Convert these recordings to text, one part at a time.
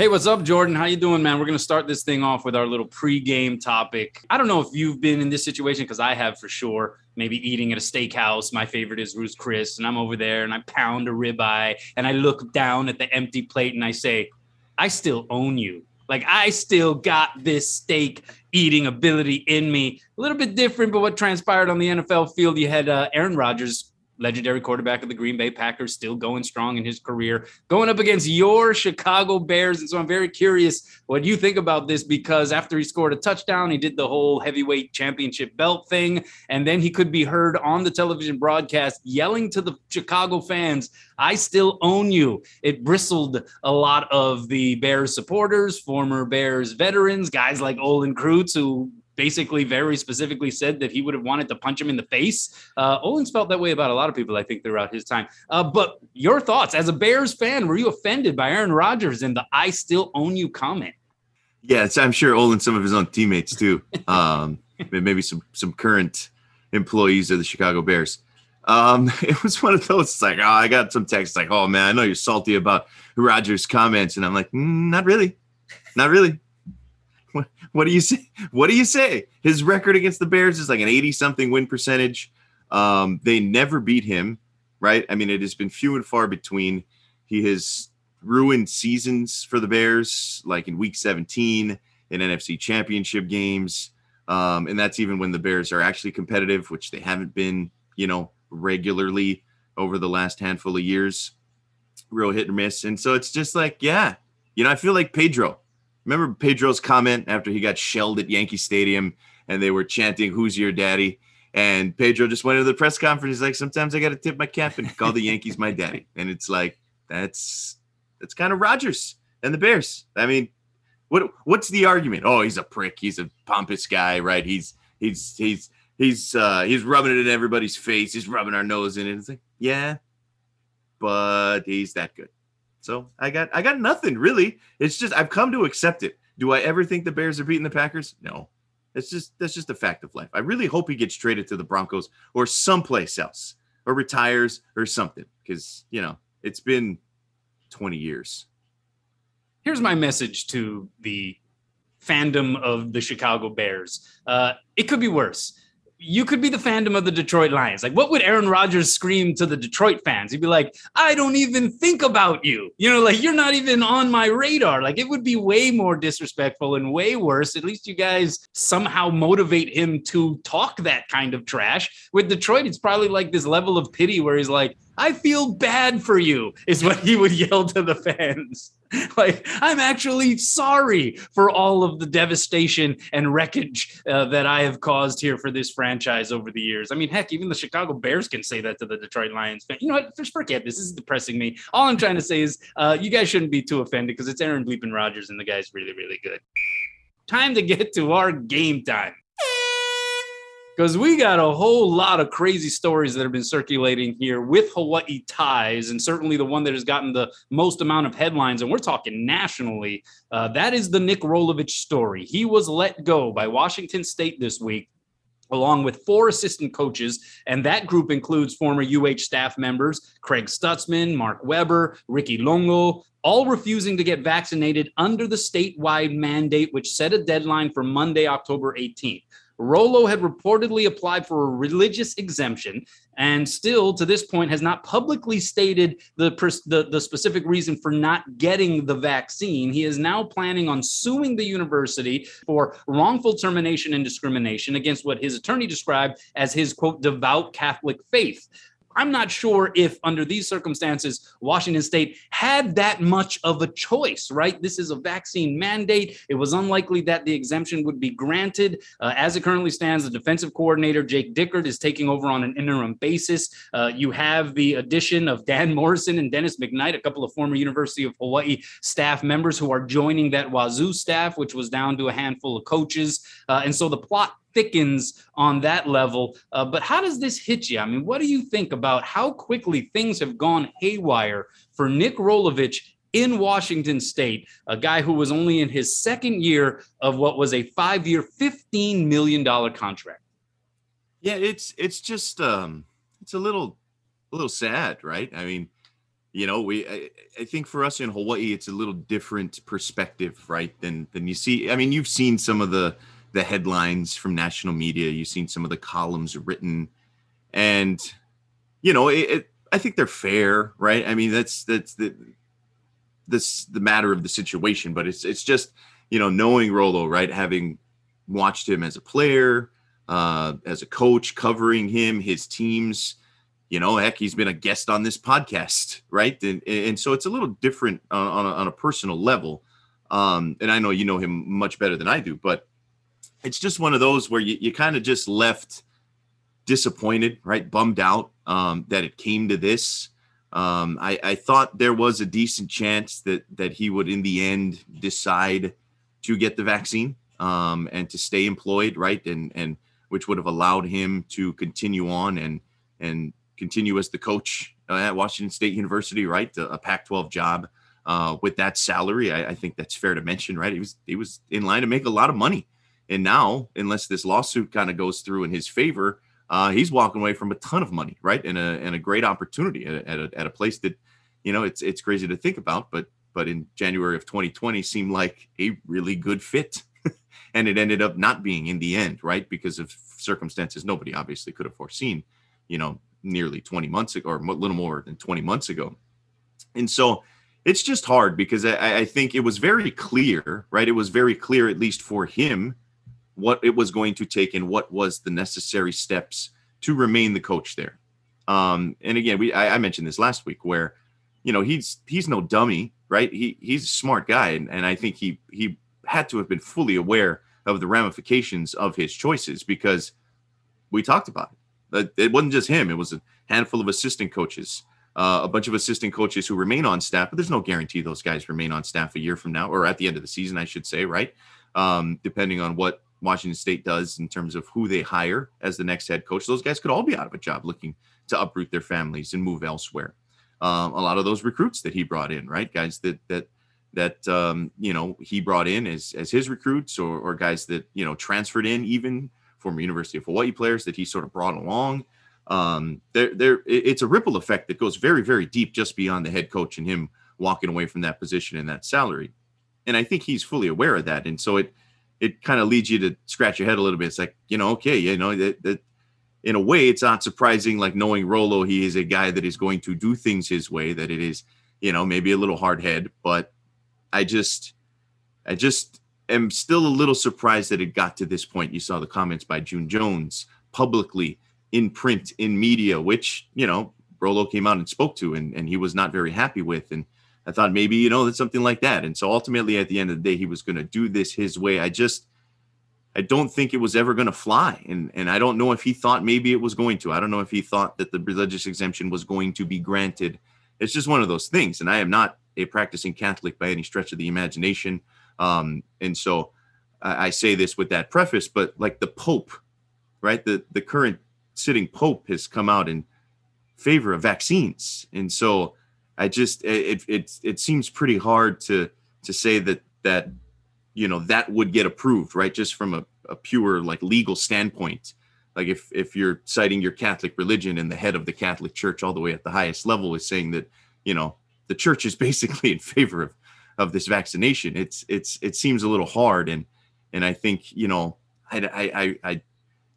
Hey, what's up, Jordan? How you doing, man? We're gonna start this thing off with our little pre-game topic. I don't know if you've been in this situation because I have for sure. Maybe eating at a steakhouse. My favorite is Ruth's Chris, and I'm over there and I pound a ribeye and I look down at the empty plate and I say, "I still own you." Like I still got this steak eating ability in me. A little bit different, but what transpired on the NFL field, you had uh, Aaron Rodgers legendary quarterback of the Green Bay Packers, still going strong in his career, going up against your Chicago Bears. And so I'm very curious what you think about this because after he scored a touchdown, he did the whole heavyweight championship belt thing. And then he could be heard on the television broadcast yelling to the Chicago fans, I still own you. It bristled a lot of the Bears supporters, former Bears veterans, guys like Olin Kreutz, who basically very specifically said that he would have wanted to punch him in the face. Uh, Olin felt that way about a lot of people, I think, throughout his time. Uh, but your thoughts as a Bears fan, were you offended by Aaron Rodgers and the I still own you comment? Yes, I'm sure Olin, some of his own teammates too. Um, maybe some some current employees of the Chicago Bears. Um, it was one of those. It's like, oh, I got some texts like, oh man, I know you're salty about Rodgers' comments, and I'm like, mm, not really, not really. What, what do you say? What do you say? His record against the Bears is like an 80 something win percentage. Um, they never beat him, right? I mean, it has been few and far between. He has ruined seasons for the Bears, like in week 17 in NFC championship games. Um, and that's even when the Bears are actually competitive, which they haven't been, you know, regularly over the last handful of years. Real hit or miss. And so it's just like, yeah, you know, I feel like Pedro Remember Pedro's comment after he got shelled at Yankee Stadium and they were chanting, Who's your daddy? And Pedro just went to the press conference. He's like, Sometimes I got to tip my cap and call the Yankees my daddy. And it's like, that's that's kind of Rodgers and the Bears. I mean, what what's the argument? Oh, he's a prick. He's a pompous guy, right? He's he's he's he's uh he's rubbing it in everybody's face. He's rubbing our nose in it. It's like, yeah, but he's that good. So I got I got nothing really. It's just I've come to accept it. Do I ever think the Bears are beating the Packers? No. It's just that's just a fact of life. I really hope he gets traded to the Broncos or someplace else or retires or something because you know it's been 20 years. Here's my message to the fandom of the Chicago Bears. Uh, it could be worse you could be the fandom of the Detroit Lions. Like, what would Aaron Rodgers scream to the Detroit fans? He'd be like, I don't even think about you. You know, like, you're not even on my radar. Like, it would be way more disrespectful and way worse. At least you guys somehow motivate him to talk that kind of trash. With Detroit, it's probably like this level of pity where he's like, I feel bad for you, is what he would yell to the fans. like, I'm actually sorry for all of the devastation and wreckage uh, that I have caused here for this franchise over the years. I mean, heck, even the Chicago Bears can say that to the Detroit Lions fan. You know what? Forget this. This is depressing me. All I'm trying to say is uh, you guys shouldn't be too offended because it's Aaron Bleeping Rodgers and the guy's really, really good. Time to get to our game time because we got a whole lot of crazy stories that have been circulating here with Hawaii ties, and certainly the one that has gotten the most amount of headlines, and we're talking nationally. Uh, that is the Nick Rolovich story. He was let go by Washington State this week along with four assistant coaches. And that group includes former UH staff members Craig Stutzman, Mark Weber, Ricky Logo, all refusing to get vaccinated under the statewide mandate, which set a deadline for Monday, October 18th. Rolo had reportedly applied for a religious exemption and still to this point has not publicly stated the, the, the, specific reason for not getting the vaccine. He is now planning on suing the university for wrongful termination and discrimination against what his attorney described as his quote devout Catholic faith. I'm not sure if, under these circumstances, Washington State had that much of a choice, right? This is a vaccine mandate. It was unlikely that the exemption would be granted. Uh, as it currently stands, the defensive coordinator, Jake Dickert, is taking over on an interim basis. Uh, you have the addition of Dan Morrison and Dennis McKnight, a couple of former University of Hawaii staff members who are joining that Wazoo staff, which was down to a handful of coaches. Uh, and so the plot thickens on that level. Uh, but how does this hit you? I mean, what do you think about how quickly things have gone haywire for Nick Rolovich in Washington State, a guy who was only in his second year of what was a five-year, $15 million contract? Yeah, it's it's just um it's a little a little sad, right? I mean, you know, we I, I, think for us in Hawaii, it's a little different perspective, right? Than than you see. I mean, you've seen some of the the headlines from national media. You've seen some of the columns written, and you know, it, it I think they're fair, right? I mean, that's that's the this the matter of the situation, but it's it's just you know knowing Rolo, right? Having watched him as a player, uh, as a coach, covering him, his teams. You know, heck, he's been a guest on this podcast, right? And and so it's a little different on on a, on a personal level. Um, and I know you know him much better than I do, but it's just one of those where you, you kind of just left disappointed, right? Bummed out um, that it came to this. Um, I, I thought there was a decent chance that that he would, in the end, decide to get the vaccine um, and to stay employed, right? And and which would have allowed him to continue on and and continue as the coach at Washington State University, right? A, a Pac-12 job uh, with that salary. I, I, think that's fair to mention, right? He was he was in line to make a lot of money, and now, unless this lawsuit kind of goes through in his favor, uh, he's walking away from a ton of money, right? And a and a great opportunity at, a, at a place that, you know, it's it's crazy to think about, but but in January of 2020 seemed like a really good fit. and it ended up not being in the end, right? Because of circumstances nobody obviously could have foreseen, you know, nearly 20 months ago or a little more than 20 months ago. And so it's just hard because I, I think it was very clear, right? It was very clear, at least for him, what it was going to take and what was the necessary steps to remain the coach there. Um, and again, we I, I, mentioned this last week where, you know, he's he's no dummy, right? He he's a smart guy, and, and I think he he had to have been fully aware of the ramifications of his choices because we talked about it. It wasn't just him; it was a handful of assistant coaches, uh, a bunch of assistant coaches who remain on staff. But there's no guarantee those guys remain on staff a year from now, or at the end of the season, I should say, right? Um, depending on what Washington State does in terms of who they hire as the next head coach. Those guys could all be out of a job looking to uproot their families and move elsewhere. Um, a lot of those recruits that he brought in, right? Guys that that that um, you know he brought in as as his recruits, or or guys that you know transferred in, even former University of Hawaii players that he sort of brought along. Um, there, there, it's a ripple effect that goes very, very deep, just beyond the head coach and him walking away from that position and that salary. And I think he's fully aware of that. And so it it kind of leads you to scratch your head a little bit. It's like, you know, okay, you know, that, that in a way, it's not surprising, like knowing Rolo, he is a guy that is going to do things his way, that it is, you know, maybe a little hard head, but I just, I just am still a little surprised that it got to this point. You saw the comments by June Jones publicly in print, in media, which, you know, Rolo came out and spoke to, and, and he was not very happy with. And, I thought maybe, you know, that's something like that. And so ultimately, at the end of the day, he was going to do this his way. I just, I don't think it was ever going to fly. And, and I don't know if he thought maybe it was going to. I don't know if he thought that the religious exemption was going to be granted. It's just one of those things. And I am not a practicing Catholic by any stretch of the imagination. Um, and so I, I say this with that preface, but like the Pope, right? The, the current sitting Pope has come out in favor of vaccines. And so, I just it it it seems pretty hard to to say that that you know that would get approved, right? Just from a, a pure like legal standpoint. Like if if you're citing your Catholic religion and the head of the Catholic Church all the way at the highest level is saying that you know the church is basically in favor of of this vaccination, it's it's it seems a little hard and and I think you know I I I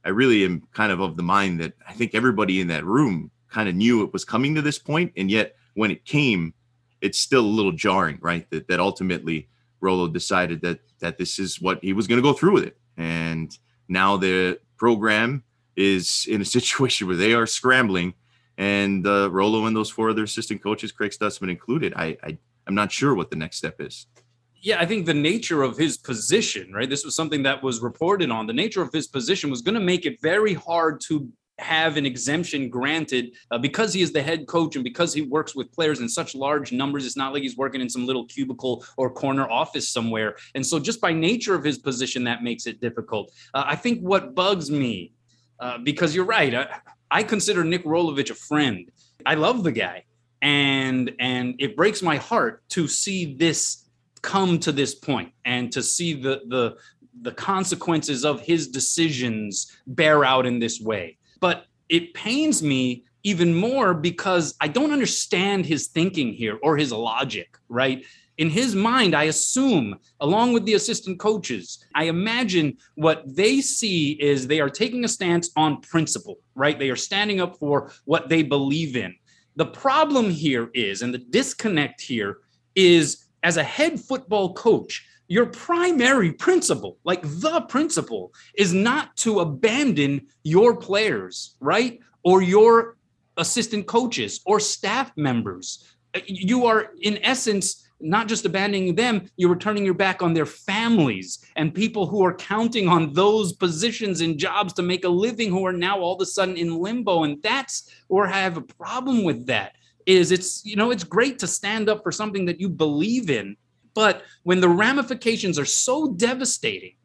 I really am kind of of the mind that I think everybody in that room kind of knew it was coming to this point, and yet when it came, it's still a little jarring, right? That that ultimately Rolo decided that that this is what he was going to go through with it, and now the program is in a situation where they are scrambling, and uh, Rolo and those four other assistant coaches, Craig Stutzman included. I, I I'm not sure what the next step is yeah, I think the nature of his position, right? This was something that was reported on. The nature of his position was going to make it very hard to have an exemption granted uh, because he is the head coach and because he works with players in such large numbers. It's not like he's working in some little cubicle or corner office somewhere. And so, just by nature of his position, that makes it difficult. Uh, I think what bugs me, uh, because you're right, I, I consider Nick Rolovich a friend. I love the guy, and and it breaks my heart to see this come to this point and to see the the the consequences of his decisions bear out in this way but it pains me even more because I don't understand his thinking here or his logic, right? In his mind, I assume, along with the assistant coaches, I imagine what they see is they are taking a stance on principle, right? They are standing up for what they believe in. The problem here is, and the disconnect here is, as a head football coach, your primary principle, like the principle, is not to abandon your players, right? Or your assistant coaches or staff members. Uh, you are, in essence, not just abandoning them, you're turning your back on their families and people who are counting on those positions and jobs to make a living who are now all of a sudden in limbo. And that's where I have a problem with that. Is it's, you know, it's great to stand up for something that you believe in, but when the ramifications are so devastating,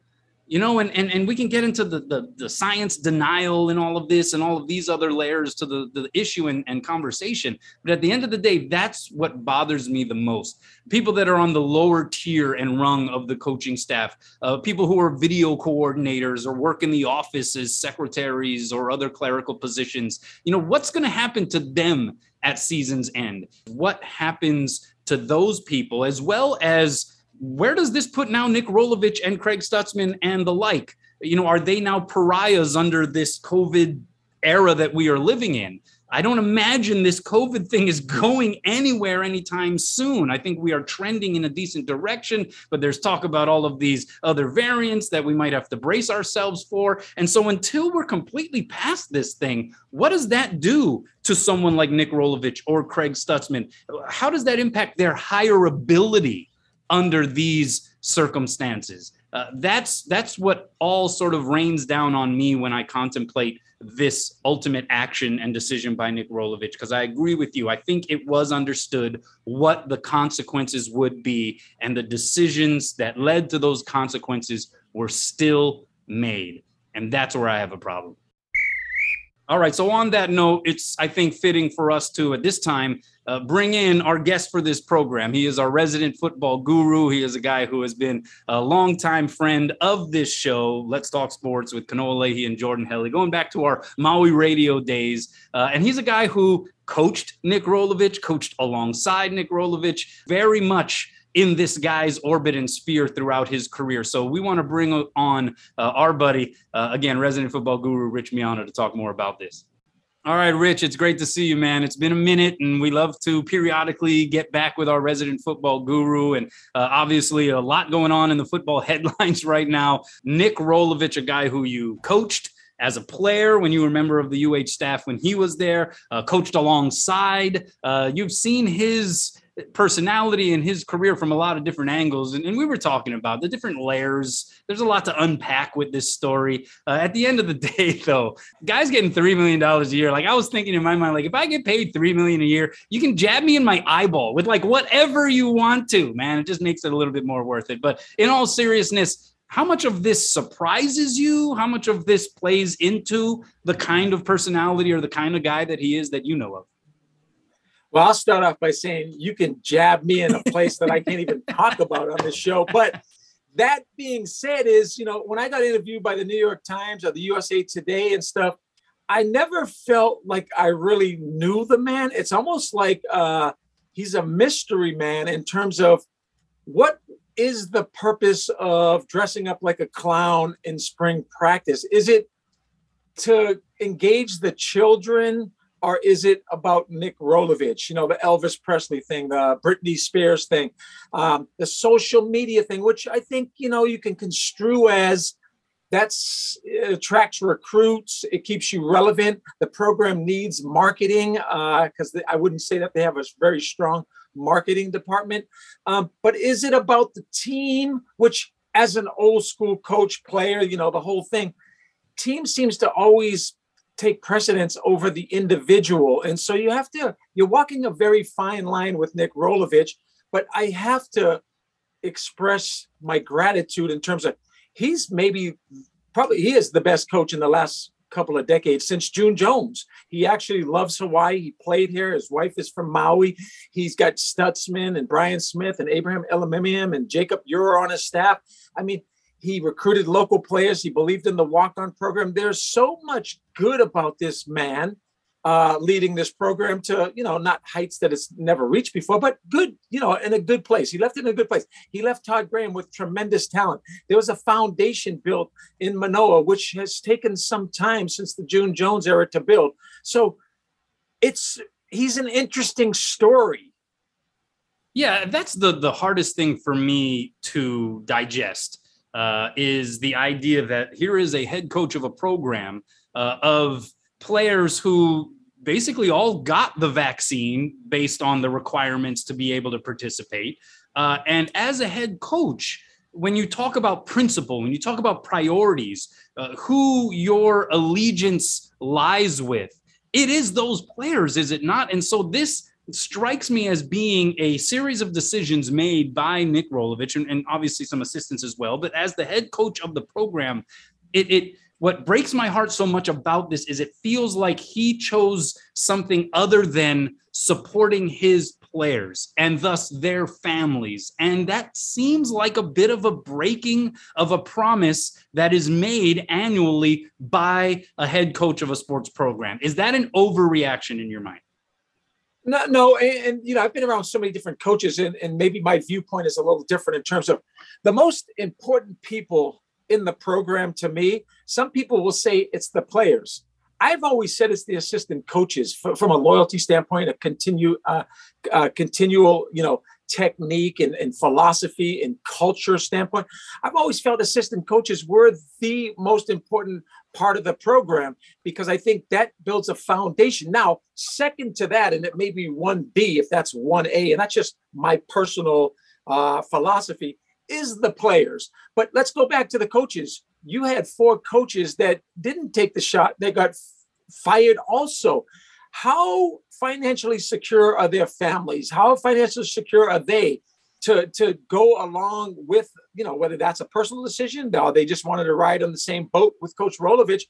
you know, and, and, and we can get into the, the, the science denial and all of this and all of these other layers to the, the issue and, and conversation. But at the end of the day, that's what bothers me the most. People that are on the lower tier and rung of the coaching staff, uh, people who are video coordinators or work in the office as secretaries or other clerical positions, you know, what's going to happen to them at season's end? What happens to those people as well as where does this put now Nick Rolovich and Craig Stutzman and the like? You know, are they now pariahs under this COVID era that we are living in? I don't imagine this COVID thing is going anywhere anytime soon. I think we are trending in a decent direction, but there's talk about all of these other variants that we might have to brace ourselves for. And so until we're completely past this thing, what does that do to someone like Nick Rolovich or Craig Stutzman? How does that impact their higher ability under these circumstances. Uh, that's that's what all sort of rains down on me when I contemplate this ultimate action and decision by Nick Rolovich. Because I agree with you, I think it was understood what the consequences would be, and the decisions that led to those consequences were still made, and that's where I have a problem. All right. So on that note, it's I think fitting for us to at this time uh, bring in our guest for this program. He is our resident football guru. He is a guy who has been a longtime friend of this show. Let's talk sports with Kanoa Leahey and Jordan Helly, going back to our Maui radio days. Uh, and he's a guy who coached Nick Rolovich, coached alongside Nick Rolovich, very much in this guy's orbit and sphere throughout his career. So we want to bring on uh, our buddy, uh, again, resident football guru Rich Miano to talk more about this. All right, Rich, it's great to see you, man. It's been a minute, and we love to periodically get back with our resident football guru. And uh, obviously, a lot going on in the football headlines right now. Nick Rolovich, a guy who you coached as a player when you were a member of the UH staff when he was there, uh, coached alongside. Uh, you've seen his personality and his career from a lot of different angles. And, and, we were talking about the different layers. There's a lot to unpack with this story. Uh, at the end of the day, though, guys getting $3 million a year, like I was thinking in my mind, like if I get paid 3 million a year, you can jab me in my eyeball with like whatever you want to, man. It just makes it a little bit more worth it. But in all seriousness, how much of this surprises you? How much of this plays into the kind of personality or the kind of guy that he is that you know of? Well, I'll start off by saying you can jab me in a place that I can't even talk about on this show. But that being said, is you know when I got interviewed by the New York Times or the USA Today and stuff, I never felt like I really knew the man. It's almost like uh, he's a mystery man in terms of what is the purpose of dressing up like a clown in spring practice? Is it to engage the children? Or is it about Nick Rolovich? You know, the Elvis Presley thing, the Britney Spears thing, um, the social media thing, which I think you know you can construe as that's attracts recruits. It keeps you relevant. The program needs marketing because uh, I wouldn't say that they have a very strong marketing department. Um, but is it about the team? Which, as an old school coach player, you know, the whole thing. Team seems to always take precedence over the individual. And so you have to, you're walking a very fine line with Nick Rolovich, but I have to express my gratitude in terms of he's maybe probably he is the best coach in the last couple of decades since June Jones. He actually loves Hawaii. He played here. His wife is from Maui. He's got Stutzman and Brian Smith and Abraham Elimimian and Jacob Ure on his staff. I mean, he recruited local players. He believed in the walk on program. There's so much good about this man. uh, leading this program to, you know, not heights that it's never reached before, but good, you know, in a good place. He left it in a good place. He left Todd Graham with tremendous talent. There was a foundation built in Manoa, which has taken some time since the June Jones era to build. So it's he's an interesting story. Yeah, that's the the hardest thing for me to digest uh, is the idea that here is a head coach of a program uh, of players who basically all got the vaccine based on the requirements to be able to participate. Uh, and as a head coach, when you talk about principle, when you talk about priorities, uh, who your allegiance lies with, it is those players, is it not? And so this strikes me as being a series of decisions made by Nick Rolovich and, and obviously some assistants as well. But as the head coach of the program, it, it what breaks my heart so much about this is it feels like he chose something other than supporting his players and thus their families. And that seems like a bit of a breaking of a promise that is made annually by a head coach of a sports program. Is that an overreaction in your mind? No, no, and, and, you know, I've been around so many different coaches, and, and maybe my viewpoint is a little different in terms of the most important people in the program to me. Some people will say it's the players. I've always said it's the assistant coaches from a loyalty standpoint, a continue, uh, uh, continual, you know, technique and, and philosophy and culture standpoint. I've always felt assistant coaches were the most important part of the program because I think that builds a foundation. Now, second to that, and it may be 1B if that's 1A, and that's just my personal uh, philosophy, is the players. But let's go back to the coaches. You had four coaches that didn't take the shot, they got fired also. How financially secure are their families? How financially secure are they to, to go along with, you know, whether that's a personal decision or they just wanted to ride on the same boat with Coach Rolovich?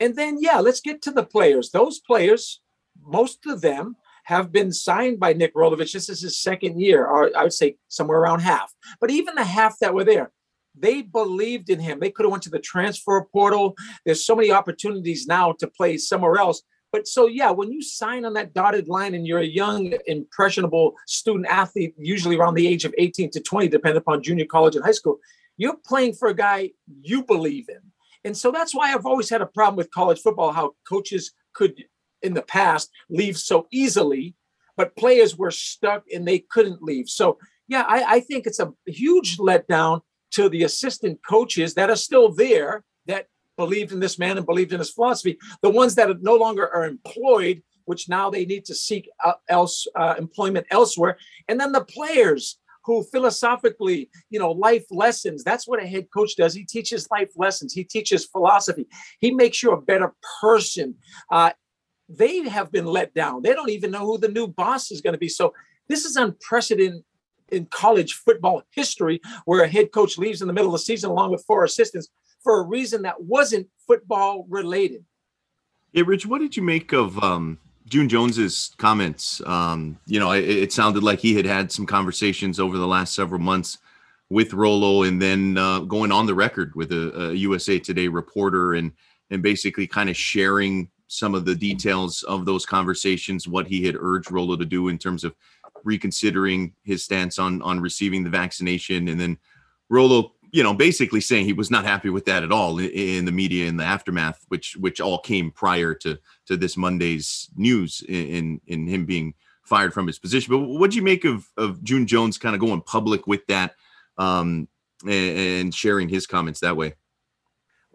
And then, yeah, let's get to the players. Those players, most of them have been signed by Nick Rolovich. This is his second year, or I would say somewhere around half. But even the half that were there, they believed in him. They could have went to the transfer portal. There's so many opportunities now to play somewhere else. But so yeah, when you sign on that dotted line and you're a young, impressionable student athlete, usually around the age of 18 to 20, depending upon junior college and high school, you're playing for a guy you believe in. And so that's why I've always had a problem with college football, how coaches could in the past leave so easily, but players were stuck and they couldn't leave. So, yeah, I, I think it's a huge letdown to the assistant coaches that are still there that believed in this man and believed in his philosophy. The ones that no longer are employed, which now they need to seek uh, else uh, employment elsewhere, and then the players who philosophically, you know, life lessons. That's what a head coach does. He teaches life lessons. He teaches philosophy. He makes you a better person. Uh, they have been let down. They don't even know who the new boss is going to be. So this is unprecedented in college football history where a head coach leaves in the middle of the season along with four assistants for a reason that wasn't football related. Yeah, Rich, what did you make of um, June Jones's comments? Um, you know, it, it, sounded like he had had some conversations over the last several months with Rolo, and then uh, going on the record with a, a USA Today reporter and and basically kind of sharing some of the details of those conversations, what he had urged Rolo to do in terms of reconsidering his stance on on receiving the vaccination, and then Rolo, you know, basically saying he was not happy with that at all in, in the media in the aftermath, which which all came prior to to this Monday's news in in him being fired from his position. But what do you make of of June Jones kind of going public with that um, and, and sharing his comments that way?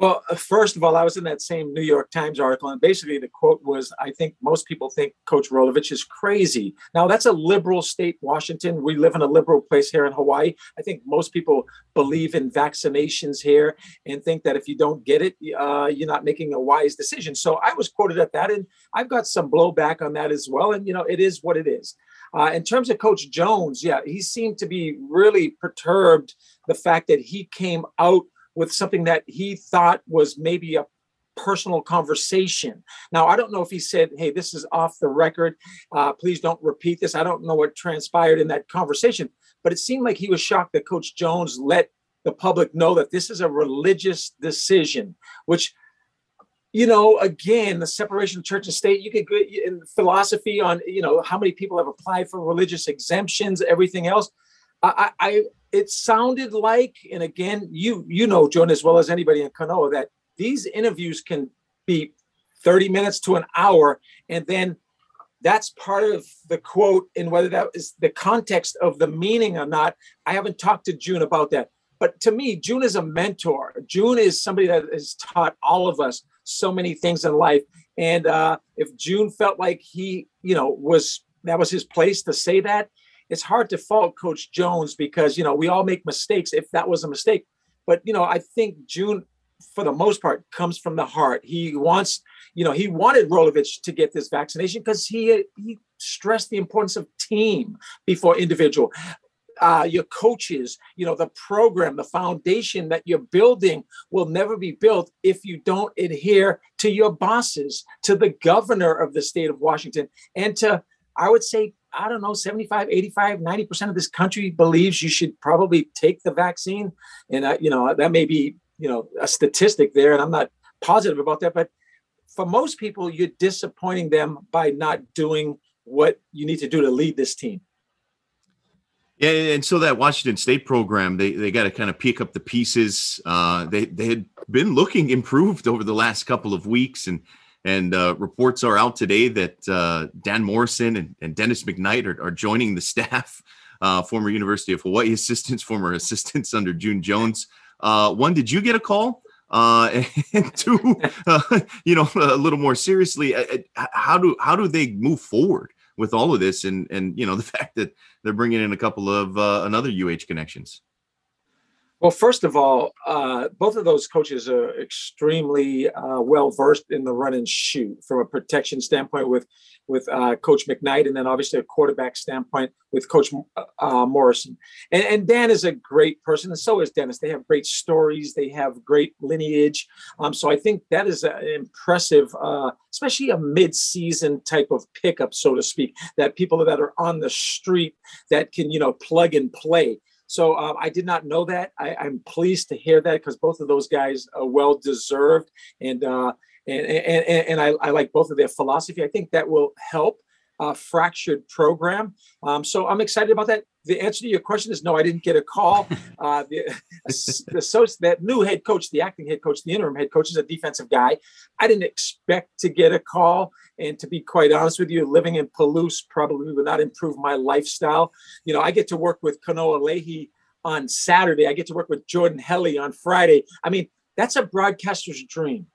Well, uh, first of all, I was in that same New York Times article, and basically the quote was I think most people think Coach Rolovich is crazy. Now, that's a liberal state, Washington. We live in a liberal place here in Hawaii. I think most people believe in vaccinations here and think that if you don't get it, uh, you're not making a wise decision. So I was quoted at that, and I've got some blowback on that as well. And, you know, it is what it is. Uh, in terms of Coach Jones, yeah, he seemed to be really perturbed the fact that he came out with something that he thought was maybe a personal conversation. Now, I don't know if he said, Hey, this is off the record. Uh, please don't repeat this. I don't know what transpired in that conversation, but it seemed like he was shocked that Coach Jones let the public know that this is a religious decision, which you know, again, the separation of church and state, you could go in philosophy on, you know, how many people have applied for religious exemptions, everything else. I, I it sounded like, and again, you you know, John, as well as anybody in Kanoa, that these interviews can be 30 minutes to an hour, and then that's part of the quote, and whether that is the context of the meaning or not. I haven't talked to June about that. But to me, June is a mentor. June is somebody that has taught all of us so many things in life. And uh, if June felt like he, you know, was that was his place to say that, it's hard to fault Coach Jones because you know we all make mistakes. If that was a mistake, but you know, I think June, for the most part, comes from the heart. He wants, you know, he wanted Rolovich to get this vaccination because he he stressed the importance of team before individual uh, your coaches, you know, the program, the foundation that you're building will never be built if you don't adhere to your bosses, to the governor of the state of Washington, and to, I would say, I don't know, 75, 85, 90% of this country believes you should probably take the vaccine. And, uh, you know, that may be, you know, a statistic there, and I'm not positive about that. But for most people, you're disappointing them by not doing what you need to do to lead this team. Yeah, and so that Washington State program, they, they got to kind of pick up the pieces. Uh, they they had been looking improved over the last couple of weeks, and and uh, reports are out today that uh, Dan Morrison and, and Dennis McKnight are, are joining the staff. Uh, former University of Hawaii assistants, former assistants under June Jones. Uh, one, did you get a call? Uh, and two, you know, a little more seriously, how do how do they move forward? with all of this and and you know the fact that they're bringing in a couple of uh, another UH connections. Well, first of all, uh, both of those coaches are extremely uh, well versed in the run and shoot from a protection standpoint with with uh, Coach McKnight, and then obviously a quarterback standpoint with Coach uh, uh, Morrison. And, and, Dan is a great person, and so is Dennis. They have great stories, they have great lineage. Um, so I think that is an impressive, uh, especially a mid-season type of pickup, so to speak. That people that are on the street that can you know plug and play. So um, I did not know that. I, am pleased to hear that because both of those guys are well deserved, and uh, and and, and I, I, like both of their philosophy. I think that will help a fractured program. Um, so I'm excited about that. The answer to your question is no. I didn't get a call. Uh, the, the so that new head coach, the acting head coach, the interim head coach is a defensive guy. I didn't expect to get a call. And to be quite honest with you, living in Palouse probably would not improve my lifestyle. You know, I get to work with Kanoa Leahey on Saturday. I get to work with Jordan Helly on Friday. I mean, that's a broadcaster's dream.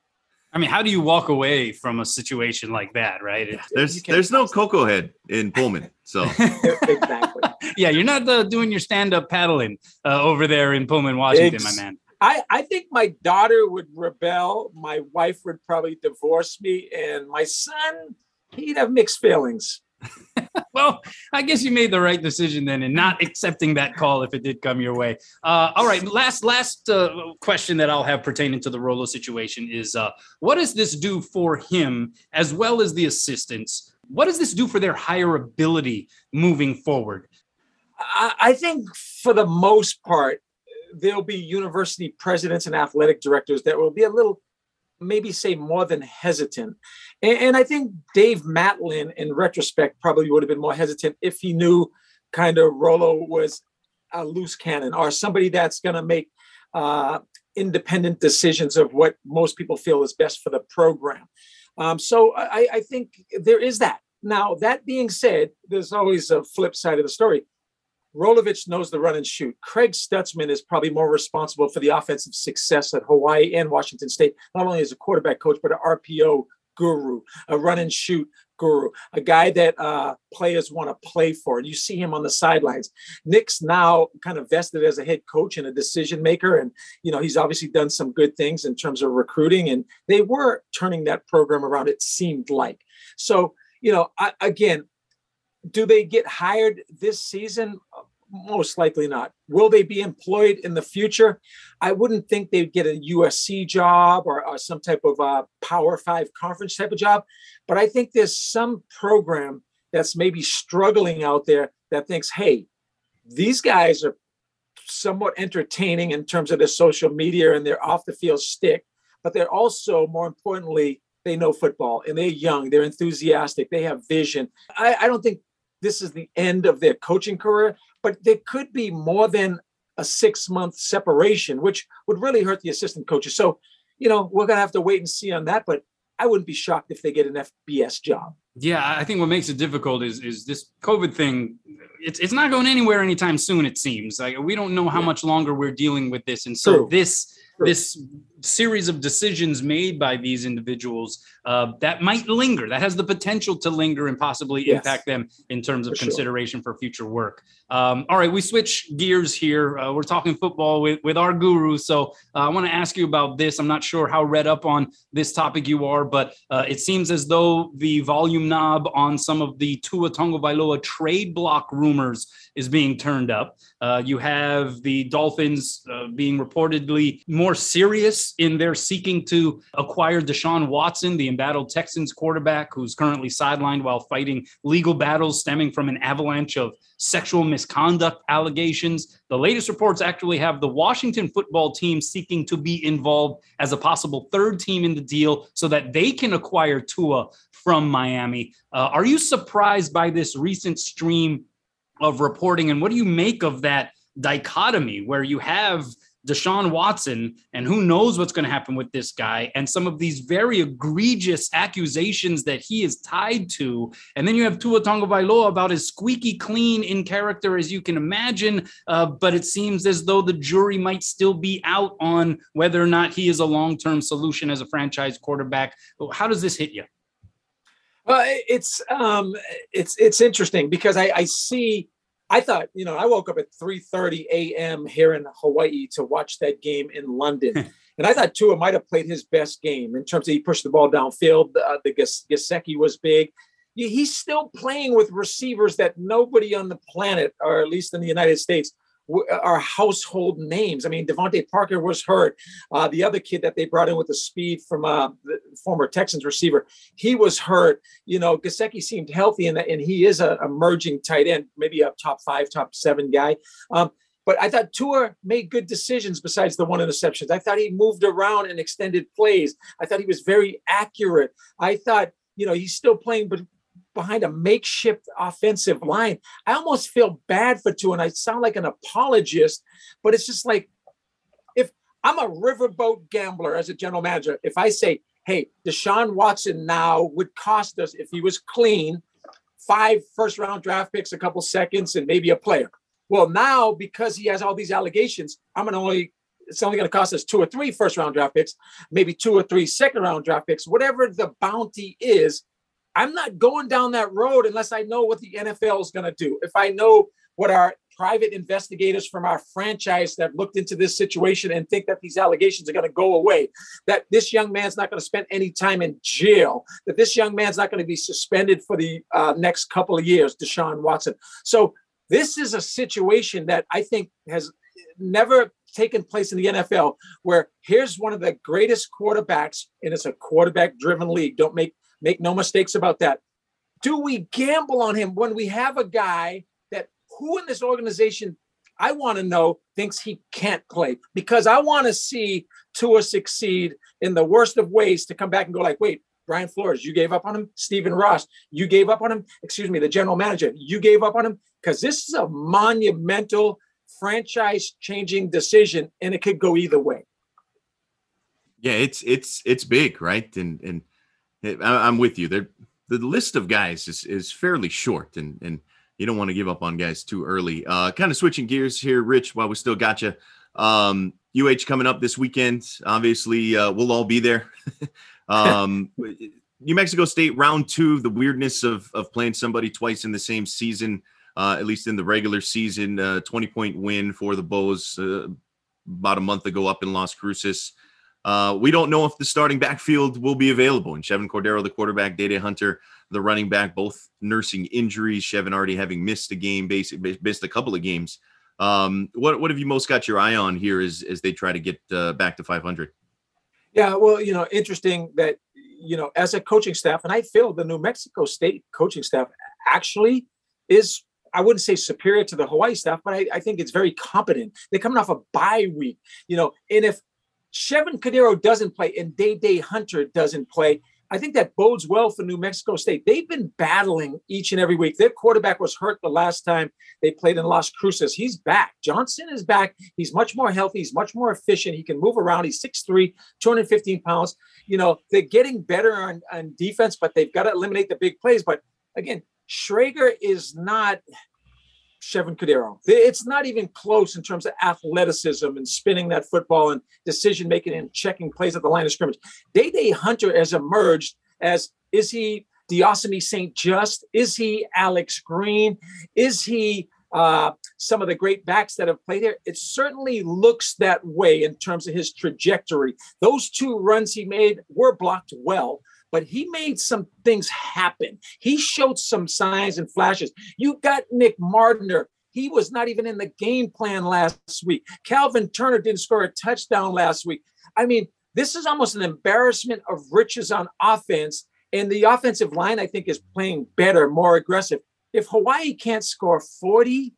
I mean, how do you walk away from a situation like that, right? there's there's no Koko head in Pullman, so exactly. yeah, you're not uh, doing your stand up paddling uh, over there in Pullman, Washington, Ex- my man. I, I think my daughter would rebel. My wife would probably divorce me, and my son, he'd have mixed feelings. well, I guess you made the right decision then in not accepting that call if it did come your way. Uh, all right, last last uh, question that I'll have pertaining to the Rolo situation is: uh, What does this do for him as well as the assistants? What does this do for their hireability moving forward? I, I think for the most part, there'll be university presidents and athletic directors that will be a little maybe say more than hesitant. And, and, I think Dave Matlin, in retrospect, probably would have been more hesitant if he knew kind of Rolo was a loose cannon or somebody that's going to make uh, independent decisions of what most people feel is best for the program. Um, so I, I think there is that. Now, that being said, there's always a flip side of the story. Rolovich knows the run and shoot. Craig Stutzman is probably more responsible for the offensive success at Hawaii and Washington State, not only as a quarterback coach, but an RPO guru, a run and shoot guru, a guy that uh, players want to play for. And you see him on the sidelines. Nick's now kind of vested as a head coach and a decision maker. And, you know, he's obviously done some good things in terms of recruiting. And they were turning that program around, it seemed like. So, you know, I, again, do they get hired this season? Most likely not. Will they be employed in the future? I wouldn't think they'd get a USC job or, or some type of a Power Five conference type of job. But I think there's some program that's maybe struggling out there that thinks, hey, these guys are somewhat entertaining in terms of their social media and their off the field stick but they're also, more importantly, they know football and they're young, they're enthusiastic, they have vision. I, I don't think this is the end of their coaching career, but there could be more than a six month separation, which would really hurt the assistant coaches. So, you know, we're going to have to wait and see on that. But I wouldn't be shocked if they get an FBS job. Yeah, I think what makes it difficult is is this COVID thing. It's it's not going anywhere anytime soon. It seems like we don't know how yeah. much longer we're dealing with this, and so True. this True. this series of decisions made by these individuals uh, that might linger, that has the potential to linger and possibly yes. impact them in terms of for consideration sure. for future work. Um, all right, we switch gears here. Uh, we're talking football with, with our guru. So uh, I want to ask you about this. I'm not sure how read up on this topic you are, but uh, it seems as though the volume knob on some of the Tua Tagovailoa trade block rumors is being turned up. Uh, you have the Dolphins uh, being reportedly more serious in their seeking to acquire Deshaun Watson, the embattled Texans quarterback who's currently sidelined while fighting legal battles stemming from an avalanche of sexual misconduct allegations. The latest reports actually have the Washington football team seeking to be involved as a possible third team in the deal so that they can acquire Tua from Miami. Uh, are you surprised by this recent stream of reporting? And what do you make of that dichotomy where you have Deshaun Watson, and who knows what's going to happen with this guy, and some of these very egregious accusations that he is tied to. And then you have Tua Tagovailoa about as squeaky clean in character as you can imagine, uh, but it seems as though the jury might still be out on whether or not he is a long-term solution as a franchise quarterback. How does this hit you? Well, it's um, it's it's interesting because I, I see I thought, you know, I woke up at 3:30 a.m. here in Hawaii to watch that game in London. and I thought Tua might have played his best game in terms of he pushed the ball downfield. Uh, the Gesicki was big. He's still playing with receivers that nobody on the planet, or at least in the United States, are household names. I mean, DeVante Parker was hurt. Uh, the other kid that they brought in with the speed from uh, the former Texans receiver, he was hurt. You know, Gesicki seemed healthy, and, and he is an emerging tight end, maybe a top five, top seven guy. Um, but I thought Tua made good decisions besides the one interceptions. I thought he moved around and extended plays. I thought he was very accurate. I thought, you know, he's still playing, but behind a makeshift offensive line. I almost feel bad for Tua, and I sound like an apologist, but it's just like if I'm a riverboat gambler as a general manager, if I say, hey, Deshaun Watson now would cost us, if he was clean, five first round draft picks, a couple seconds, and maybe a player. Well, now because he has all these allegations, I'm going to only it's only going to cost us two or three first round draft picks, maybe two or three second round draft picks, whatever the bounty is. I'm not going down that road unless I know what the NFL is going to do. If I know what our private investigators from our franchise that looked into this situation and think that these allegations are going to go away, that this young man's not going to spend any time in jail, that this young man's not going to be suspended for the uh, next couple of years, Deshaun Watson. So this is a situation that I think has never taken place in the NFL where here's one of the greatest quarterbacks, and it's a quarterback driven league. Don't make Make no mistakes about that. Do we gamble on him when we have a guy that who in this organization I want to know thinks he can't play? Because I want to see Tua succeed in the worst of ways to come back and go like, wait, Brian Flores, you gave up on him. Stephen Ross, you gave up on him. Excuse me, the general manager, you gave up on him because this is a monumental franchise changing decision and it could go either way. Yeah, it's it's it's big, right? And and I'm with you. There, the list of guys is is fairly short, and and you don't want to give up on guys too early. Uh, kind of switching gears here, Rich. While we still got you, um, UH coming up this weekend. Obviously, uh, we'll all be there. um, New Mexico State round two. The weirdness of of playing somebody twice in the same season. Uh, at least in the regular season, uh, 20 point win for the Bows uh, about a month ago up in Las Cruces. Uh, we don't know if the starting backfield will be available. And Chevan Cordero, the quarterback, Dae Dae Hunter, the running back, both nursing injuries. Chevan already having missed a game, basically missed a couple of games. Um, what what have you most got your eye on here as as they try to get uh, back to 500? Yeah, well, you know, interesting that you know, as a coaching staff, and I feel the New Mexico State coaching staff actually is I wouldn't say superior to the Hawaii staff, but I, I, think it's very competent. They're coming off a bye week, you know, and if Chevan Cordeiro doesn't play and Dae Dae Hunter doesn't play, I think that bodes well for New Mexico State. They've been battling each and every week. Their quarterback was hurt the last time they played in Las Cruces. He's back. Johnson is back. He's much more healthy. He's much more efficient. He can move around. He's 6'3, 215 pounds. You know, they're getting better on, on defense, but they've got to eliminate the big plays. But again, Schager is not Chevan Cordeiro. It's not even close in terms of athleticism and spinning that football and decision making and checking plays at the line of scrimmage. Dae Dae Hunter has emerged as is he Diocemy Saint Juste? Is he Alex Green? Is he uh, some of the great backs that have played here? It certainly looks that way in terms of his trajectory. Those two runs he made were blocked well, but he made some things happen. He showed some signs and flashes. You got Nick Mardner. He was not even in the game plan last week. Calvin Turner didn't score a touchdown last week. I mean, this is almost an embarrassment of riches on offense. And the offensive line, I think, is playing better, more aggressive. If Hawaii can't score 40,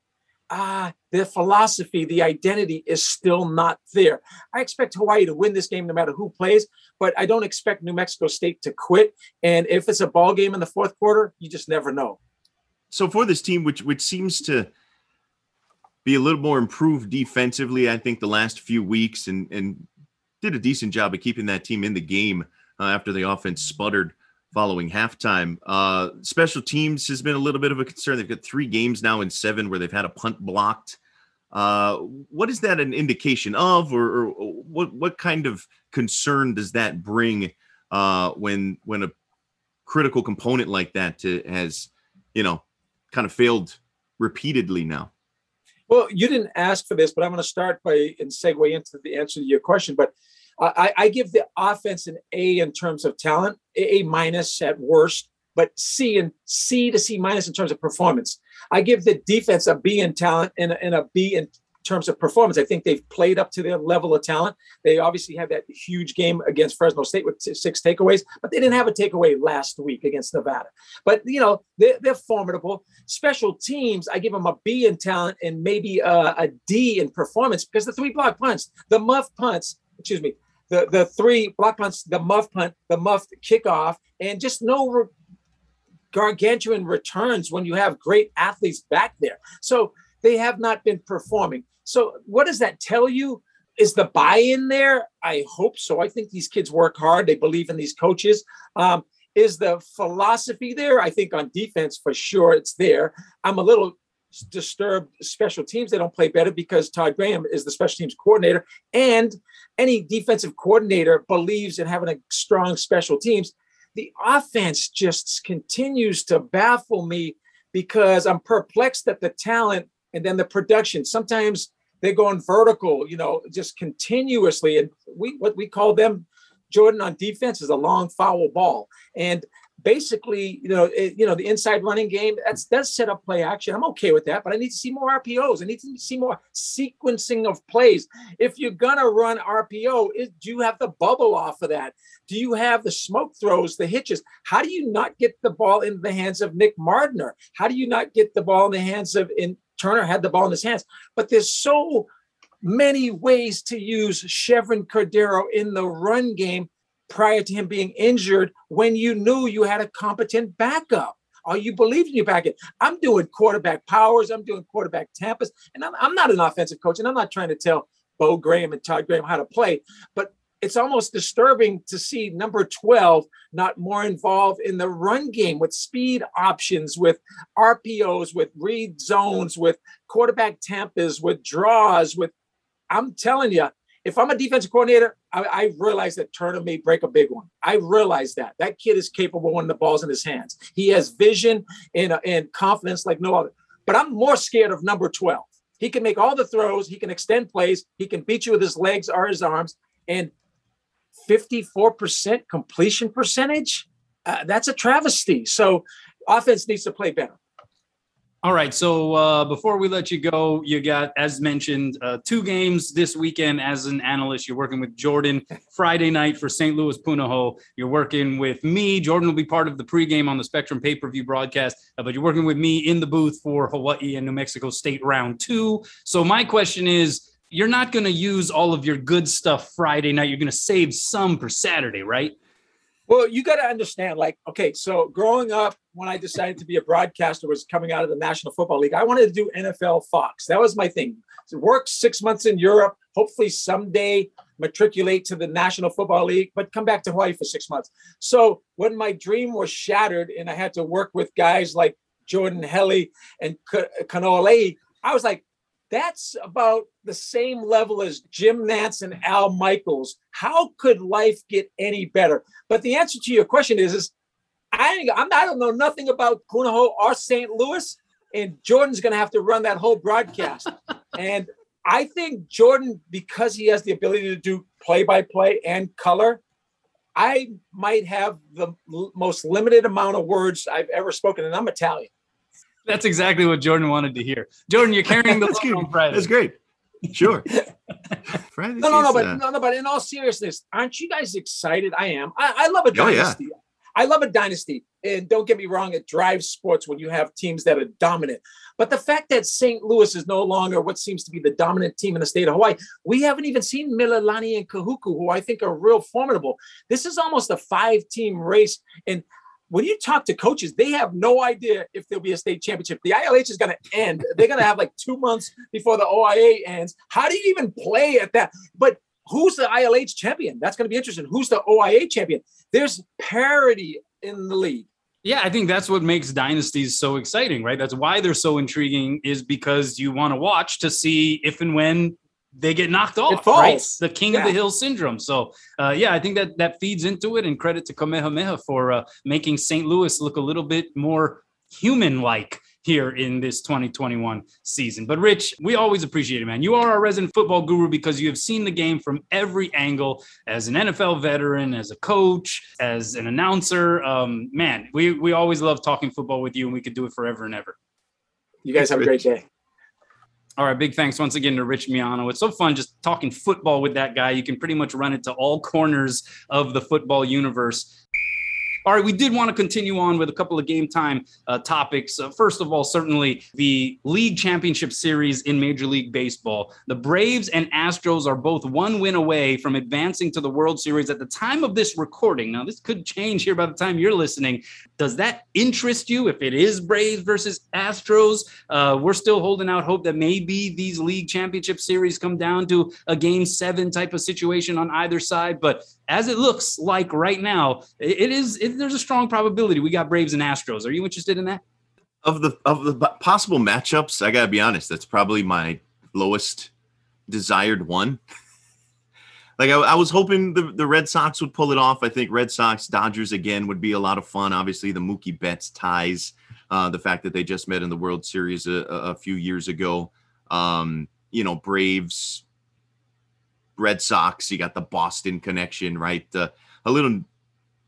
ah, the philosophy, the identity is still not there. I expect Hawaii to win this game no matter who plays, but I don't expect New Mexico State to quit. And if it's a ball game in the fourth quarter, you just never know. So for this team, which which seems to be a little more improved defensively, I think the last few weeks, and and did a decent job of keeping that team in the game uh, after the offense sputtered following halftime. Uh, special teams has been a little bit of a concern. They've got three games now in seven where they've had a punt blocked. Uh, what is that an indication of, or, or, what what kind of concern does that bring uh, when when a critical component like that to, has you know kind of failed repeatedly now? Well, you didn't ask for this, but I'm going to start by and segue into the answer to your question. But I, I give the offense an A in terms of talent, A minus at worst, but C and C to C minus in terms of performance. I give the defense a B in talent and a, and a B in terms of performance. I think they've played up to their level of talent. They obviously had that huge game against Fresno State with six takeaways, but they didn't have a takeaway last week against Nevada. But, you know, they're, they're formidable. Special teams, I give them a B in talent and maybe a, a D in performance because the three block punts, the muff punts, excuse me, the the three block punts, the muff punt, the muff kickoff, and just no re- gargantuan returns when you have great athletes back there. So they have not been performing. So what does that tell you? Is the buy-in there? I hope so. I think these kids work hard. They believe in these coaches. Um, is the philosophy there? I think on defense for sure it's there. I'm a little disturbed special teams. They don't play better because Todd Graham is the special teams coordinator and any defensive coordinator believes in having a strong special teams. The offense just continues to baffle me because I'm perplexed at the talent and then the production sometimes they're going vertical you know just continuously and we what we call them Jordan on defense is a long foul ball. And basically, you know, it, you know, the inside running game that's does set up play action. I'm okay with that, but I need to see more RPOs. I need to see more sequencing of plays. If you're gonna run RPO, is, do you have the bubble off of that? Do you have the smoke throws, the hitches? How do you not get the ball in the hands of Nick Mardner? How do you not get the ball in the hands of in Turner had the ball in his hands? But there's so many ways to use Chevan Cordeiro in the run game prior to him being injured when you knew you had a competent backup Are you believed in your backup. I'm doing quarterback powers, I'm doing quarterback tampers, and I'm, I'm not an offensive coach, and I'm not trying to tell Bo Graham and Todd Graham how to play, but it's almost disturbing to see number 12 not more involved in the run game with speed options, with RPOs, with read zones, with quarterback tampers, with draws, with I'm telling you, if I'm a defensive coordinator, I, I, realize that Turner may break a big one. I realize that that kid is capable when the ball's in his hands. He has vision and, and confidence like no other. But I'm more scared of number 12. He can make all the throws. He can extend plays. He can beat you with his legs or his arms. And 54% completion percentage, uh, that's a travesty. So offense needs to play better. All right. So uh, before we let you go, you got, as mentioned, uh, two games this weekend as an analyst. You're working with Jordan Friday night for St. Louis Punahou. You're working with me. Jordan will be part of the pregame on the Spectrum pay per view broadcast, uh, but you're working with me in the booth for Hawaii and New Mexico State round two. So my question is you're not going to use all of your good stuff Friday night. You're going to save some for Saturday, right? Well, you got to understand, like, okay, so growing up, when I decided to be a broadcaster, was coming out of the National Football League. I wanted to do NFL Fox. That was my thing. So work six months in Europe, hopefully someday matriculate to the National Football League, but come back to Hawaii for six months. So when my dream was shattered and I had to work with guys like Jordan Helle and Kanoa I was like, that's about the same level as Jim Nantz and Al Michaels. How could life get any better? But the answer to your question is, is I, I'm, I don't know nothing about Punahou or St. Louis, and Jordan's going to have to run that whole broadcast. and I think Jordan, because he has the ability to do play by play and color, I might have the l- most limited amount of words I've ever spoken, and I'm Italian. That's exactly what Jordan wanted to hear. Jordan, you're carrying the That's good. That's great. Sure. Friday no, no, no, but uh, no, no, but in all seriousness, aren't you guys excited? I am. I, I love a dynasty. Oh, yeah. I love a dynasty. And don't get me wrong, it drives sports when you have teams that are dominant. But the fact that St. Louis is no longer what seems to be the dominant team in the state of Hawaii, we haven't even seen Mililani and Kahuku, who I think are real formidable. This is almost a five team race. And when you talk to coaches, they have no idea if there'll be a state championship. The ILH is going to end. They're going to have like two months before the OIA ends. How do you even play at that? But who's the ILH champion? That's going to be interesting. Who's the OIA champion? There's parity in the league. Yeah, I think that's what makes dynasties so exciting, right? That's why they're so intriguing, is because you want to watch to see if and when they get knocked off, right? The king yeah. of the hill syndrome. So, uh, yeah, I think that that feeds into it. And credit to Kamehameha for uh, making St. Louis look a little bit more human-like here in this 2021 season. But Rich, we always appreciate it, man. You are our resident football guru because you have seen the game from every angle as an NFL veteran, as a coach, as an announcer. Um, man, we, we always love talking football with you and we could do it forever and ever. You guys have a great day. All right, big thanks once again to Rich Miano. It's so fun just talking football with that guy. You can pretty much run it to all corners of the football universe. All right, we did want to continue on with a couple of game time uh, topics. Uh, first of all, certainly the league championship series in Major League Baseball. The Braves and Astros are both one win away from advancing to the World Series at the time of this recording. Now, this could change here by the time you're listening. Does that interest you if it is Braves versus Astros? Uh, we're still holding out hope that maybe these league championship series come down to a game seven type of situation on either side. But as it looks like right now, it is it, there's a strong probability we got Braves and Astros. Are you interested in that? Of the of the possible matchups, I gotta be honest. That's probably my lowest desired one. like I, I, was hoping the, the Red Sox would pull it off. I think Red Sox Dodgers again would be a lot of fun. Obviously, the Mookie Betts ties, uh, the fact that they just met in the World Series a, a few years ago. Um, you know, Braves Red Sox, you got the Boston connection, right? Uh, a little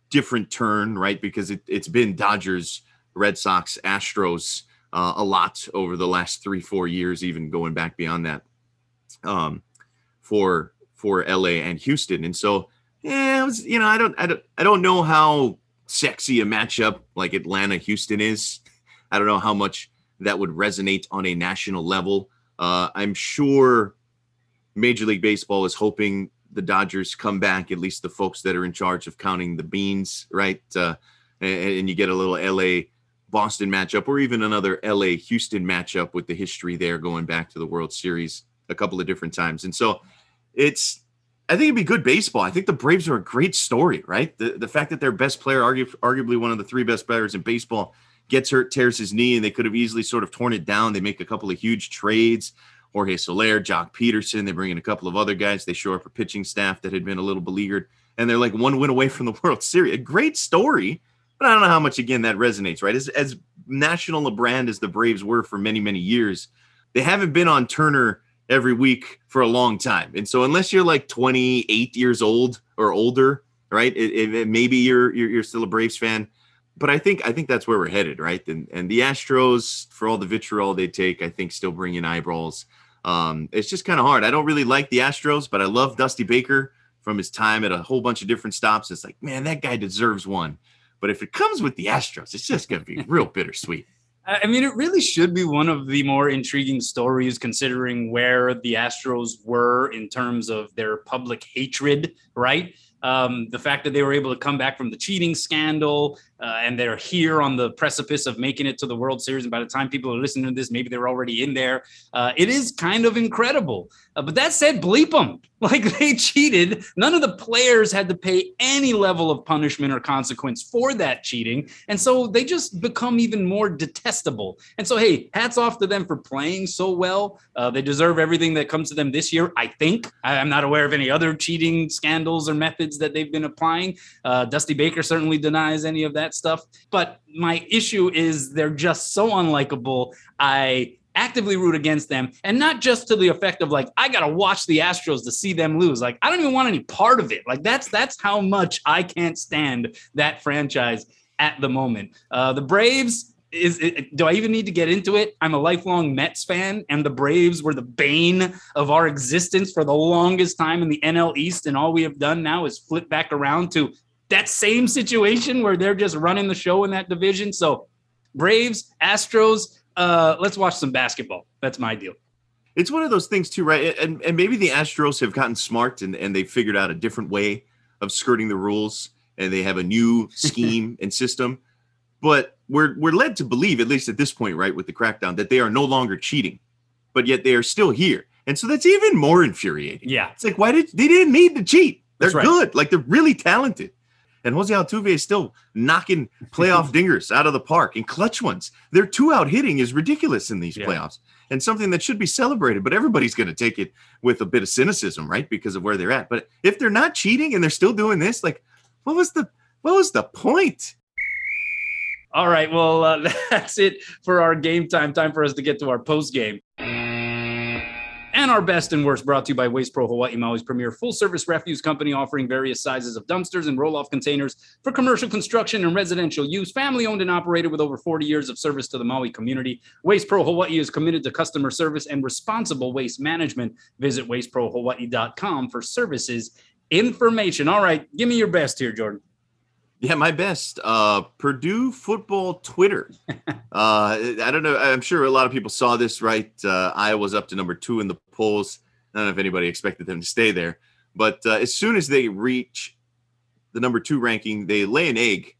different turn, right? Because it, has been Dodgers, Red Sox, Astros uh, a lot over the last three, four years, even going back beyond that um, for for LA and Houston. And so, yeah, it was, you know, I don't, I don't, I don't know how sexy a matchup like Atlanta Houston is. I don't know how much that would resonate on a national level. Uh, I'm sure Major League Baseball is hoping the Dodgers come back, at least the folks that are in charge of counting the beans, right? Uh, and, and, you get a little LA Boston matchup or even another LA Houston matchup with the history there going back to the World Series a couple of different times. And so it's, I think it'd be good baseball. I think the Braves are a great story, right? The, the fact that their best player, argu- arguably one of the three best players in baseball, gets hurt, tears his knee, and they could have easily sort of torn it down. They make a couple of huge trades. Jorge Soler, Joc Pederson. They bring in a couple of other guys. They show up a pitching staff that had been a little beleaguered, and they're like one win away from the World Series. A great story, but I don't know how much again that resonates. Right, as as national a brand as the Braves were for many many years, they haven't been on Turner every week for a long time, and so unless you're like 28 years old or older, right, it, it, maybe you're, you're you're still a Braves fan but I think I think that's where we're headed, right? And and the Astros, for all the vitriol they take, I think still bring in eyeballs. Um, it's just kind of hard. I don't really like the Astros, but I love Dusty Baker from his time at a whole bunch of different stops. It's like, man, that guy deserves one. But if it comes with the Astros, it's just going to be real bittersweet. I mean, it really should be one of the more intriguing stories considering where the Astros were in terms of their public hatred, right? Um, the fact that they were able to come back from the cheating scandal uh, and they're here on the precipice of making it to the World Series. And by the time people are listening to this, maybe they're already in there. Uh, it is kind of incredible. Uh, but that said, bleep them. Like they cheated. None of the players had to pay any level of punishment or consequence for that cheating. And so they just become even more detestable. And so, hey, hats off to them for playing so well. Uh, they deserve everything that comes to them this year, I think. I'm not aware of any other cheating scandals or methods that they've been applying. Uh, Dusty Baker certainly denies any of that stuff. But my issue is they're just so unlikable. I actively root against them and not just to the effect of like i gotta watch the astros to see them lose like i don't even want any part of it like that's that's how much i can't stand that franchise at the moment uh the braves is it, do I even need to get into it? I'm a lifelong Mets fan, and the Braves were the bane of our existence for the longest time in the NL East. And all we have done now is flip back around to that same situation where they're just running the show in that division. So, Braves, Astros, uh, let's watch some basketball. That's my deal. It's one of those things too, right? And and maybe the Astros have gotten smart and and they figured out a different way of skirting the rules, and they have a new scheme and system. But we're we're led to believe, at least at this point, right, with the crackdown, that they are no longer cheating, but yet they are still here, and so that's even more infuriating. Yeah, it's like why did they didn't need to cheat? They're right. good, like they're really talented. And Jose Altuve is still knocking playoff dingers out of the park and clutch ones. Their two out hitting is ridiculous in these Yeah. playoffs and something that should be celebrated. But everybody's going to take it with a bit of cynicism, right? Because of where they're at. But if they're not cheating and they're still doing this, like, what was the what was the point? All right. Well, uh, that's it for our game time. Time for us to get to our post game. And our best and worst brought to you by Waste Pro Hawaii, Maui's premier full service refuse company offering various sizes of dumpsters and roll off containers for commercial construction and residential use. Family owned and operated with over 40 years of service to the Maui community. Waste Pro Hawaii is committed to customer service and responsible waste management. Visit wasteprohawaii.com for services information. All right. Give me your best here, Jordan. Yeah, my best. Uh, Purdue football Twitter. uh, I don't know. I'm sure a lot of people saw this, right? Uh, Iowa's up to number two in the polls. I don't know if anybody expected them to stay there, but uh, as soon as they reach the number two ranking, they lay an egg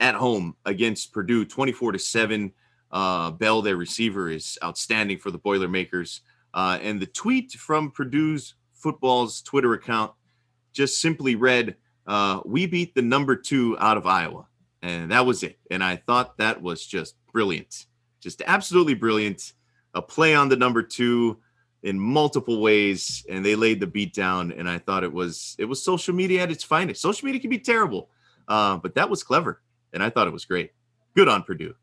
at home against Purdue, 24 to seven. Uh, Bell, their receiver, is outstanding for the Boilermakers. Uh, and the tweet from Purdue's football's Twitter account just simply read, uh, "We beat the number two out of Iowa," and that was it. And I thought that was just brilliant, just absolutely brilliant. A play on the number two in multiple ways, and they laid the beat down. And I thought it was it was social media at its finest. Social media can be terrible, uh, but that was clever, and I thought it was great. Good on Purdue.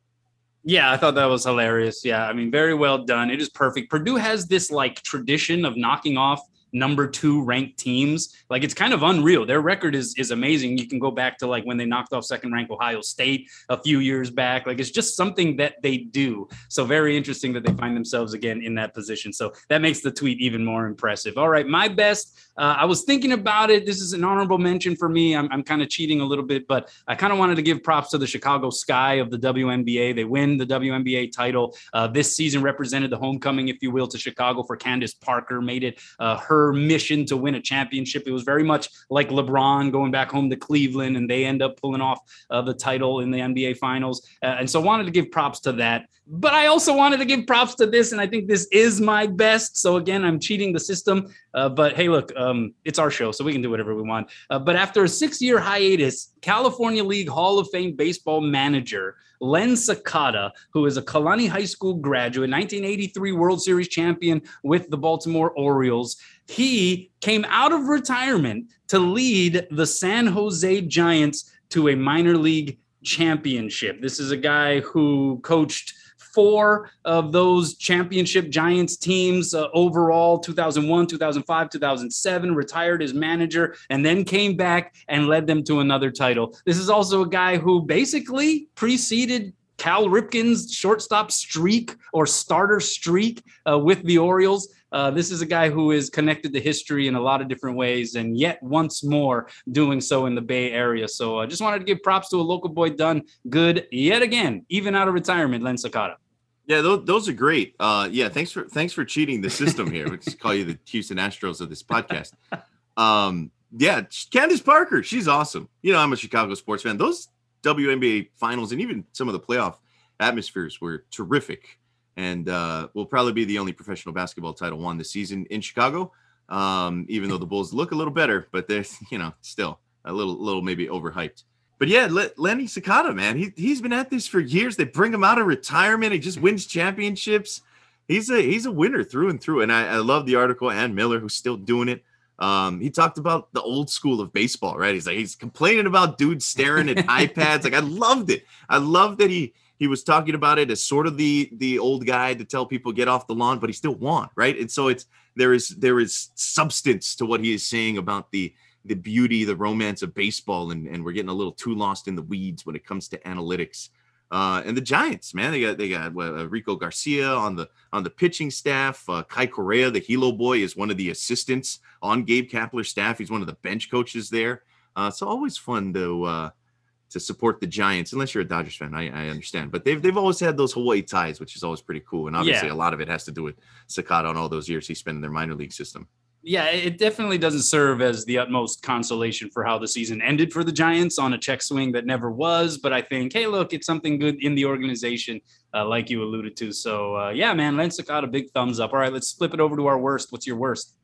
Yeah, I thought that was hilarious. Yeah, I mean, very well done. It is perfect. Purdue has this like tradition of knocking off number two ranked teams. Like it's kind of unreal. Their record is is amazing. You can go back to like when they knocked off second ranked Ohio State a few years back. Like it's just something that they do. So very interesting that they find themselves again in that position. So that makes the tweet even more impressive. All right, my best. Uh, I was thinking about it. This is an honorable mention for me. I'm, I'm kind of cheating a little bit, but I kind of wanted to give props to the Chicago Sky of the WNBA. They win the WNBA title uh, this season, represented the homecoming, if you will, to Chicago for Candace Parker, made it uh, her mission to win a championship. It was very much like LeBron going back home to Cleveland, and they end up pulling off uh, the title in the NBA Finals. Uh, and so, I wanted to give props to that. But I also wanted to give props to this, and I think this is my best. So again, I'm cheating the system. Uh, but hey, look, um, it's our show, so we can do whatever we want. Uh, but after a six-year hiatus, California League Hall of Fame baseball manager Len Sakata, who is a Kalani High School graduate, 1983 World Series champion with the Baltimore Orioles, he came out of retirement to lead the San Jose Giants to a minor league championship. This is a guy who coached four of those championship Giants teams uh, overall 2001, 2005, 2007, retired as manager, and then came back and led them to another title. This is also a guy who basically preceded Cal Ripken's shortstop streak or starter streak uh, with the Orioles. Uh, this is a guy who is connected to history in a lot of different ways, and yet once more doing so in the Bay Area. So I uh, just wanted to give props to a local boy done good yet again, even out of retirement, Len Sakata. Yeah, those, those are great. Uh, yeah, thanks for thanks for cheating the system here. We just call you the Houston Astros of this podcast. Um, yeah, Candace Parker, she's awesome. You know, I'm a Chicago sports fan. Those WNBA finals and even some of the playoff atmospheres were terrific and uh, will probably be the only professional basketball title won this season in Chicago. Um, even though the Bulls look a little better, but they're you know still a little little maybe overhyped. But yeah, Lenny Sakata, man, he he's been at this for years. They bring him out of retirement. He just wins championships. He's a he's a winner through and through. And I, I love the article. And Miller, who's still doing it. Um, he talked about the old school of baseball, right? He's like he's complaining about dudes staring at iPads. Like I loved it. I love that he he was talking about it as sort of the the old guy to tell people get off the lawn, but he still won, right? And so it's there is there is substance to what he is saying about the the beauty, the romance of baseball, and and we're getting a little too lost in the weeds when it comes to analytics. Uh, and the Giants, man, they got they got uh, Rico Garcia on the on the pitching staff. Uh, Kai Correa, the Hilo boy, is one of the assistants on Gabe Kapler's staff. He's one of the bench coaches there. Uh, so always fun to uh, to support the Giants, unless you're a Dodgers fan. I, I, understand, but they've they've always had those Hawaii ties, which is always pretty cool. And obviously, yeah. a lot of it has to do with Sakata and all those years he spent in their minor league system. Yeah, it definitely doesn't serve as the utmost consolation for how the season ended for the Giants on a check swing that never was. But I think, hey, look, it's something good in the organization, uh, like you alluded to. So uh, yeah, man, Lance got a big thumbs up. All right, let's flip it over to our worst. What's your worst?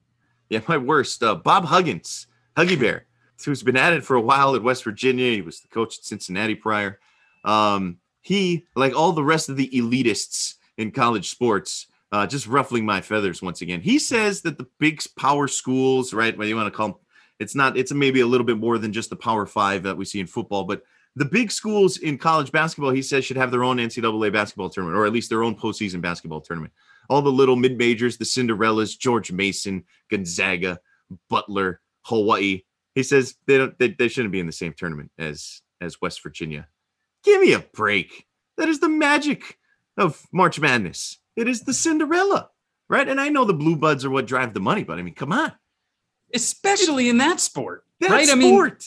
Yeah, my worst, uh, Bob Huggins, Huggy Bear who's been at it for a while at West Virginia. He was the coach at Cincinnati prior. Um, he, like all the rest of the elitists in college sports, uh, just ruffling my feathers once again. He says that the big power schools, right? What you want to call them, it's not, it's maybe a little bit more than just the power five that we see in football, but the big schools in college basketball, he says, should have their own NCAA basketball tournament, or at least their own postseason basketball tournament. All the little mid majors, the Cinderellas, George Mason, Gonzaga, Butler, Hawaii, he says they don't they, they shouldn't be in the same tournament as as West Virginia. Give me a break. That is the magic of March Madness. It is the Cinderella, right? And I know the Blue Bloods are what drive the money, but I mean, come on. Especially in that sport. That right? Sport. I mean,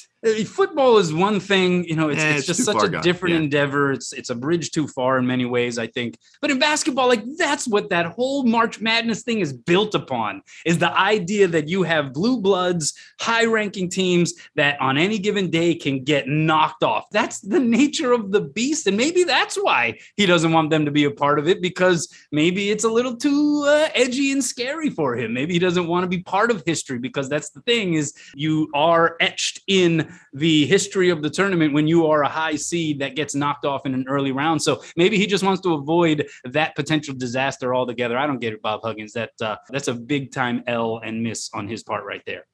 football is one thing, you know, it's, it's, it's just such a gone. different yeah. endeavor. It's it's a bridge too far in many ways, I think. But in basketball, like that's what that whole March Madness thing is built upon is the idea that you have blue bloods, high-ranking teams that on any given day can get knocked off. That's the nature of the beast. And maybe that's why he doesn't want them to be a part of it, because maybe it's a little too uh, edgy and scary for him. Maybe he doesn't want to be part of history because that's the thing is you are etched in the history of the tournament when you are a high seed that gets knocked off in an early round. So maybe he just wants to avoid that potential disaster altogether. I don't get it, Bob Huggins. That uh, that's a big time L and miss on his part right there.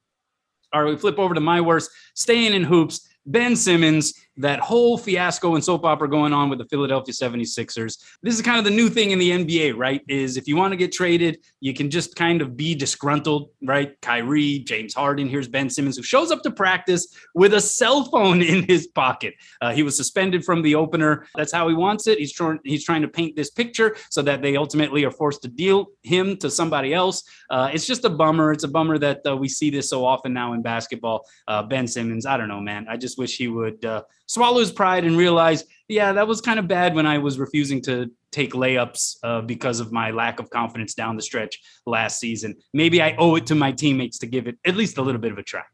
All right, we flip over to my worst. Staying in hoops, Ben Simmons that whole fiasco and soap opera going on with the Philadelphia 76ers. This is kind of the new thing in the NBA, right? Is if you want to get traded, you can just kind of be disgruntled, right? Kyrie, James Harden, here's Ben Simmons who shows up to practice with a cell phone in his pocket. Uh, he was suspended from the opener. That's how he wants it. He's trying he's trying to paint this picture so that they ultimately are forced to deal him to somebody else. Uh, it's just a bummer. It's a bummer that uh, we see this so often now in basketball. Uh, ben Simmons, I don't know, man. I just wish he would uh, swallow his pride and realize, yeah, that was kind of bad when I was refusing to take layups uh, because of my lack of confidence down the stretch last season. Maybe I owe it to my teammates to give it at least a little bit of a try.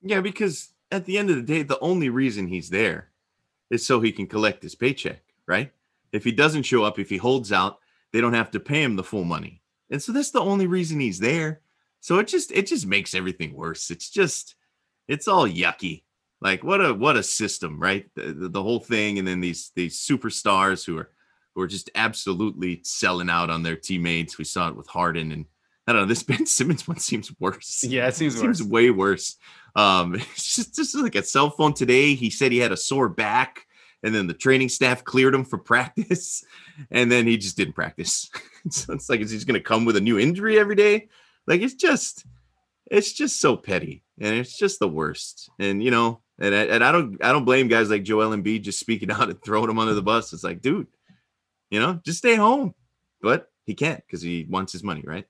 Yeah, because at the end of the day, the only reason he's there is so he can collect his paycheck, right? If he doesn't show up, if he holds out, they don't have to pay him the full money. And so that's the only reason he's there. So it just it just makes everything worse. It's just it's all yucky. Like what a what a system, right? The, the, whole thing, and then these these superstars who are who are just absolutely selling out on their teammates. We saw it with Harden, and I don't know. This Ben Simmons one seems worse. Yeah, it seems it seems way worse. Um, it's just just like a cell phone today. He said he had a sore back, and then the training staff cleared him for practice, and then he just didn't practice. so it's like is he's going to come with a new injury every day? Like it's just it's just so petty and it's just the worst. And you know, And I, and I don't I don't blame guys like Joel Embiid just speaking out and throwing him under the bus. It's like, dude, you know, just stay home. But he can't because he wants his money, right?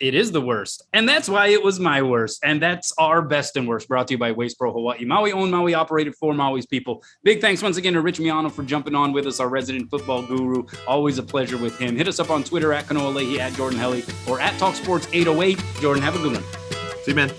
It is the worst. And that's why it was my worst. And that's our best and worst brought to you by Waste Pro Hawaii. Maui owned, Maui operated for Maui's people. Big thanks once again to Rich Miano for jumping on with us, our resident football guru. Always a pleasure with him. Hit us up on Twitter at Kanoa Leahey, at Jordan Helle, or at Talk Sports 808. Jordan, have a good one. See you, man.